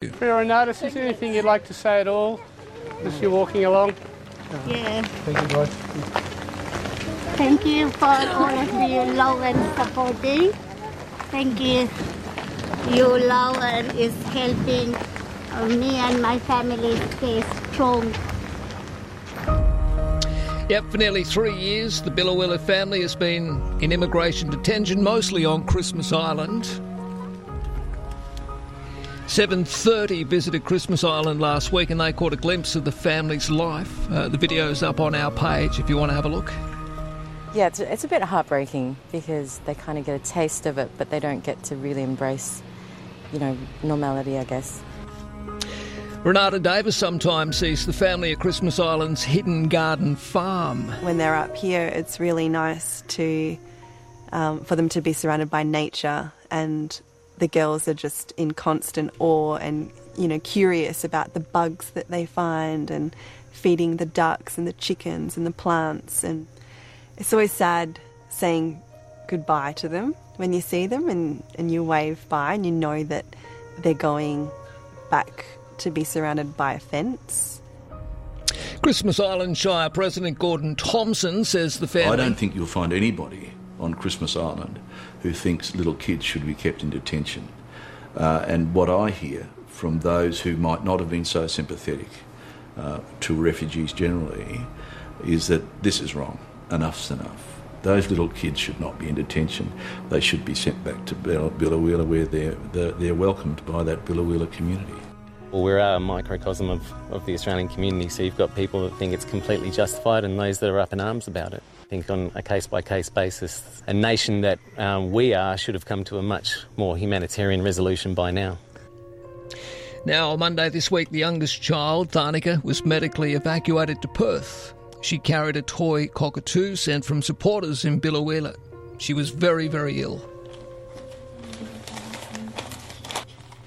Renatus, is there anything you'd like to say at all as you're walking along? Yeah. Thank you, guys. Thank you for all of your love and supporting. Thank you. Your love and is helping uh, me and my family stay strong. Yep, for nearly three years, the Biloela family has been in immigration detention, mostly on Christmas Island. 7.30 visited Christmas Island last week and they caught a glimpse of the family's life. Uh, the video's up on our page if you want to have a look. Yeah, it's, it's a bit heartbreaking because they kind of get a taste of it, but they don't get to really embrace, you know, normality, I guess. Renata Davis sometimes sees the family at Christmas Island's Hidden Garden Farm. When they're up here, it's really nice to um, for them to be surrounded by nature, and the girls are just in constant awe and you know curious about the bugs that they find and feeding the ducks and the chickens and the plants, and it's always sad saying goodbye to them when you see them and, and you wave by and you know that they're going back to be surrounded by a fence. Christmas Island Shire President Gordon Thompson says the family. I don't think you'll find anybody on Christmas Island who thinks little kids should be kept in detention. Uh, and what I hear from those who might not have been so sympathetic uh, to refugees generally is that this is wrong. Enough's enough. Those little kids should not be in detention. They should be sent back to Biloela where they're, they're, they're welcomed by that Biloela community. Well, we're a microcosm of, of the Australian community, so you've got people that think it's completely justified and those that are up in arms about it. I think on a case by case basis, a nation that um, we are should have come to a much more humanitarian resolution by now. Now, on Monday this week, the youngest child, Tharnicaa, was medically evacuated to Perth. She carried a toy cockatoo sent from supporters in Biloela. She was very, very ill.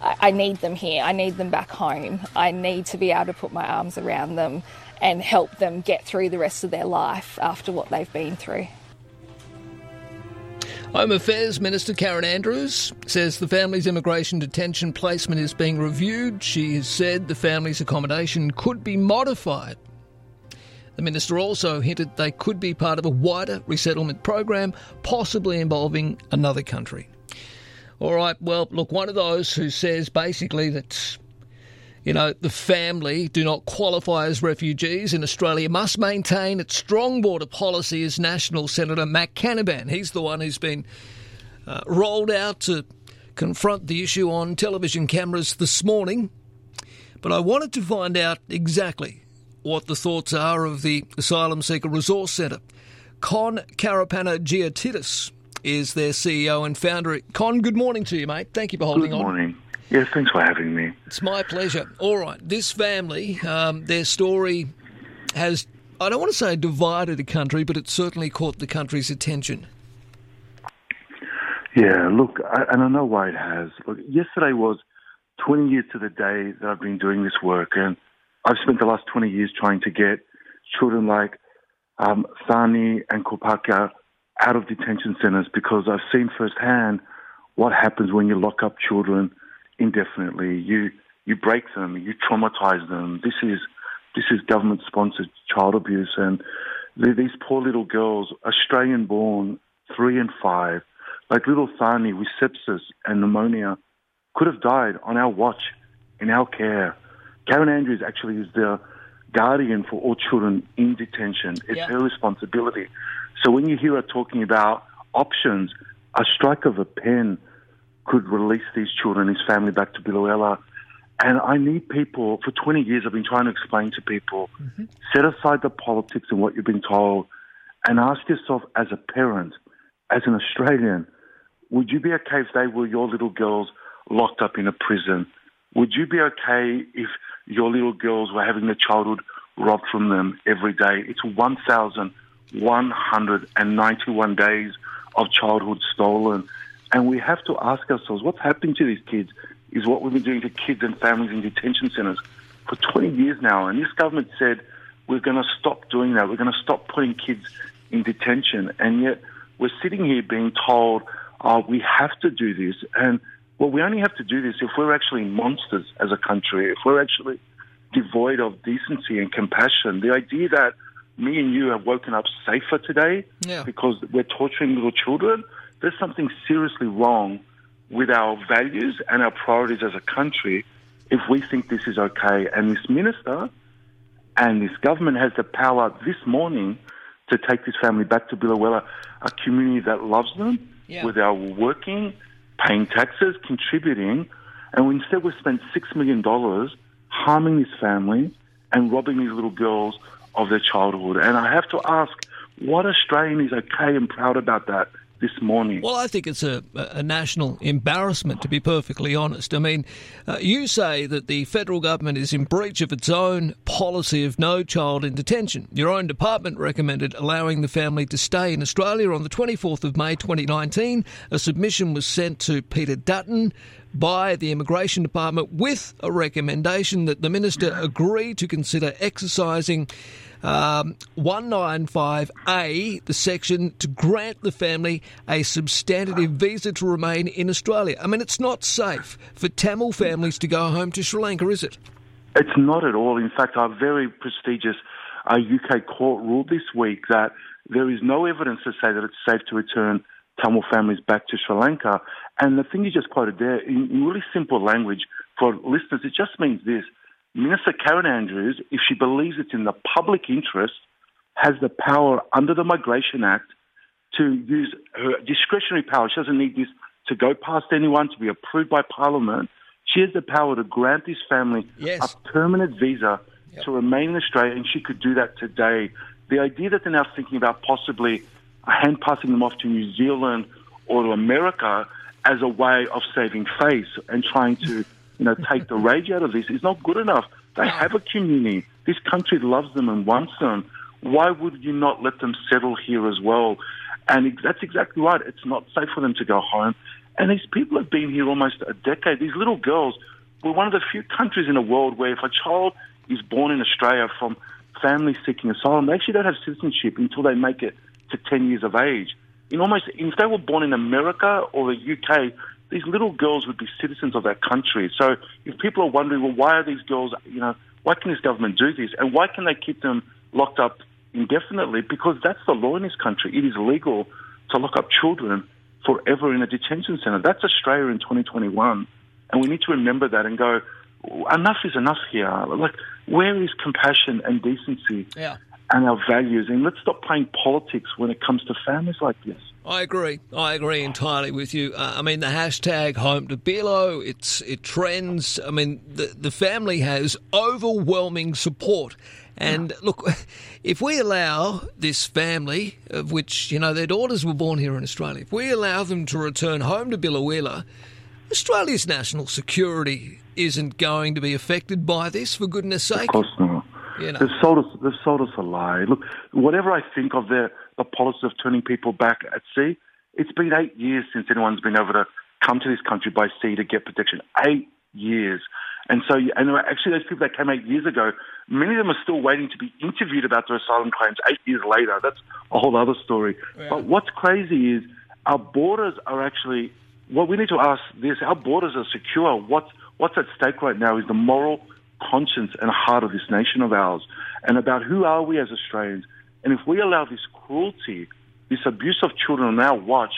I need them here. I need them back home. I need to be able to put my arms around them and help them get through the rest of their life after what they've been through. Home Affairs Minister Karen Andrews says the family's immigration detention placement is being reviewed. She has said the family's accommodation could be modified. The minister also hinted they could be part of a wider resettlement program, possibly involving another country. All right, well, look, one of those who says basically that, you know, the family do not qualify as refugees in Australia must maintain its strong border policy is National Senator Matt Canavan. He's the one who's been uh, rolled out to confront the issue on television cameras this morning. But I wanted to find out exactly what the thoughts are of the Asylum Seeker Resource Centre. Kon Karapanagiotidis is their CEO and founder. Kon, good morning to you, mate. Thank you for holding Good on. Good morning. Yes, thanks for having me. It's my pleasure. All right, this family, um, their story has, I don't want to say divided the country, but it certainly caught the country's attention. Yeah, look, I, and I know why it has. Look, yesterday was 20 years to the day that I've been doing this work, and I've spent the last 20 years trying to get children like um, Thani and Kopika out of detention centres because I've seen firsthand what happens when you lock up children indefinitely. You you break them, you traumatize them. This is this is government sponsored child abuse, and these poor little girls, Australian born, three and five, like little Thani with sepsis and pneumonia, could have died on our watch, in our care. Karen Andrews actually is the guardian for all children in detention. It's Yeah. her responsibility. So when you hear her talking about options, a strike of a pen could release these children and his family back to Biloela. And I need people, for 20 years, I've been trying to explain to people mm-hmm. set aside the politics and what you've been told and ask yourself as a parent, as an Australian, would you be okay if they were your little girls locked up in a prison? Would you be okay if your little girls were having their childhood robbed from them every day? It's 1,191 days of childhood stolen. And we have to ask ourselves what's happening to these kids is what we've been doing to kids and families in detention centres for 20 years now. And this government said we're going to stop doing that. We're going to stop putting kids in detention. And yet we're sitting here being told, oh, we have to do this. And Well, we only have to do this if we're actually monsters as a country, if we're actually devoid of decency and compassion. The idea that me and you have woken up safer today Yeah. because we're torturing little children, there's something seriously wrong with our values and our priorities as a country if we think this is okay. And this minister and this government has the power this morning to take this family back to Biloela, a community that loves them, Yeah. where they're working, paying taxes, contributing, and instead we've spent $6 million harming this family and robbing these little girls of their childhood. And I have to ask, what Australian is okay and proud about that this morning? Well, I think it's a, a national embarrassment, to be perfectly honest. I mean, uh, you say that the federal government is in breach of its own policy of no child in detention. Your own department recommended allowing the family to stay in Australia on the 24th of May 2019. A submission was sent to Peter Dutton by the Immigration Department with a recommendation that the minister agree to consider exercising um, 195A, the section to grant the family a substantive visa to remain in Australia. I mean, it's not safe for Tamil families to go home to Sri Lanka, is it? It's not at all. In fact, our very prestigious uh, UK court ruled this week that there is no evidence to say that it's safe to return Tamil families back to Sri Lanka. And the thing you just quoted there, in, in really simple language for listeners, it just means this. Minister Karen Andrews, if she believes it's in the public interest, has the power under the Migration Act to use her discretionary power. She doesn't need this to go past anyone, to be approved by Parliament. She has the power to grant this family Yes. a permanent visa to remain in Australia, and she could do that today. The idea that they're now thinking about possibly hand passing them off to New Zealand or to America as a way of saving face and trying to, you know, take the rage out of this is not good enough. They have a community. This country loves them and wants them. Why would you not let them settle here as well? And that's exactly right. It's not safe for them to go home. And these people have been here almost a decade. These little girls, we're one of the few countries in the world where if a child is born in Australia from families seeking asylum, they actually don't have citizenship until they make it to 10 years of age. In almost, if they were born in America or the UK, these little girls would be citizens of that country. So if people are wondering, well, why are these girls, you know, why can this government do this? And why can they keep them locked up indefinitely? Because that's the law in this country. It is legal to lock up children forever in a detention centre. That's Australia in 2021. And we need to remember that and go, enough is enough here. Like, where is compassion and decency Yeah. And our values? And let's stop playing politics when it comes to families like this. I agree. I agree entirely with you. Uh, I mean, the hashtag home to Bilo, it's it trends. I mean, the the family has overwhelming support. And look, if we allow this family, of which you know their daughters were born here in Australia, if we allow them to return home to Biloela, Australia's national security isn't going to be affected by this. For goodness' sake, Of course not. You know. They've sold us. They've sold us a lie. Look, whatever I think of their the policy of turning people back at sea, it's been eight years since anyone's been able to come to this country by sea to get protection. Eight years. And so, and actually, those people that came eight years ago, many of them are still waiting to be interviewed about their asylum claims eight years later. That's a whole other story. But what's crazy is our borders are actually. What we need to ask this: our borders are secure. What's what's at stake right now is the moral conscience and heart of this nation of ours, and about who are we as Australians. And if we allow this cruelty, this abuse of children on our watch,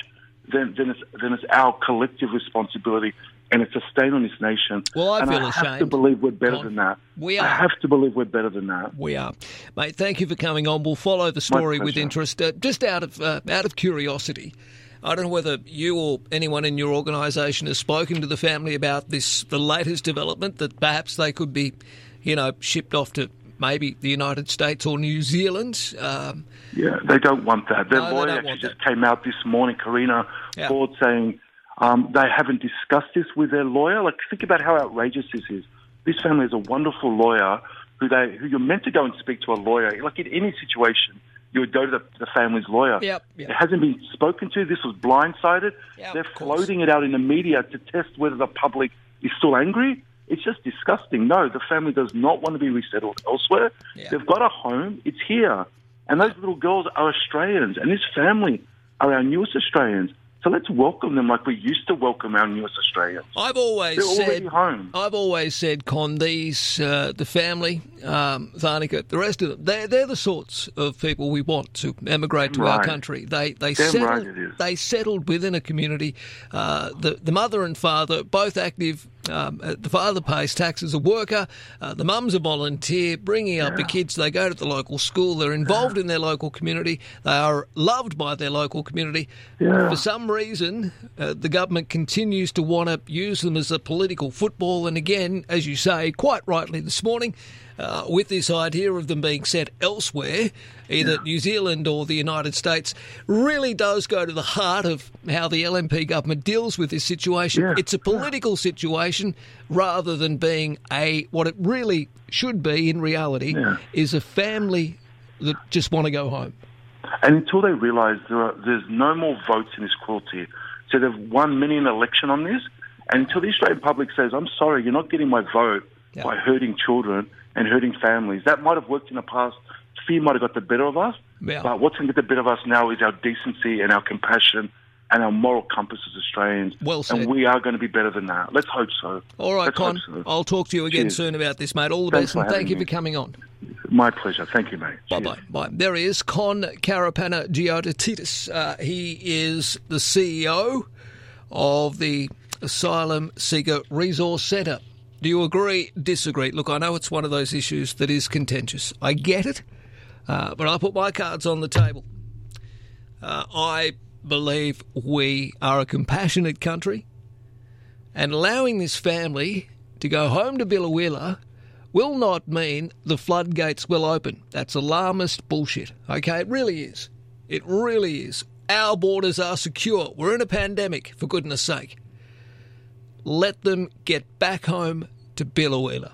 then then it's then it's our collective responsibility, and it's a stain on this nation. Well, I and feel I have to ashamed. believe we're better than that. We are. I have to believe we're better than that. We are, mate. Thank you for coming on. We'll follow the story with interest. Uh, just out of uh, out of curiosity, I don't know whether you or anyone in your organisation has spoken to the family about this, the latest development that perhaps they could be, you know, shipped off to maybe the United States or New Zealand. Um, Yeah, they don't want that. Their No, lawyer actually just that. came out this morning, Carina Yeah. Ford, saying um, they haven't discussed this with their lawyer. Like, think about how outrageous this is. This family is a wonderful lawyer who they who you're meant to go and speak to a lawyer. Like in any situation, you would go to the, the family's lawyer. Yep, yep. It hasn't been spoken to. This was blindsided. Yeah, They're floating it out in the media to test whether the public is still angry. It's just disgusting. No, the family does not want to be resettled elsewhere. They've got a home. It's here. And those little girls are Australians. And this family are our newest Australians. So let's welcome them like we used to welcome our newest Australians. I've always They're said, home. I've always said, Kon, these, uh, the family, um, the rest of them, they're, they're the sorts of people we want to emigrate to our country. They they Damn settled, right they settled within a community. Uh, the the mother and father both active. Um, uh, the father pays tax as a worker. Uh, the mum's a volunteer, bringing up the kids. They go to the local school. They're involved in their local community. They are loved by their local community. Yeah. For some reason, uh, the government continues to want to use them as a political football. And again, as you say, quite rightly this morning, uh, with this idea of them being sent elsewhere, either New Zealand or the United States, really does go to the heart of how the LNP government deals with this situation. Yeah, It's a political situation rather than being a what it really should be in reality Yeah. is a family that just want to go home. And until they realise there are, there's no more votes in this cruelty, so they've won many an election on this. And until the Australian public says, "I'm sorry, you're not getting my vote Yeah. by hurting children and hurting families," that might have worked in the past. Fear might have got the better of us, Yeah. but what's going to get the better of us now is our decency and our compassion and our moral compass as Australians. Well said. And we are going to be better than that. Let's hope so. All right, Let's Kon. so. I'll talk to you again Cheers. soon about this, mate. All the Thanks best, and thank you me. for coming on. My pleasure. Thank you, mate. Bye bye. Bye. There he is, Con Carapana Geodotitis. Uh, he is the CEO of the Asylum Seeker Resource Centre. Do you agree, disagree? Look, I know it's one of those issues that is contentious. I get it, uh, but I put my cards on the table. Uh, I believe we are a compassionate country, and allowing this family to go home to Biloela will not mean the floodgates will open. That's alarmist bullshit. Okay, it really is. It really is. Our borders are secure. We're in a pandemic, for goodness sake. Let them get back home to Biloela.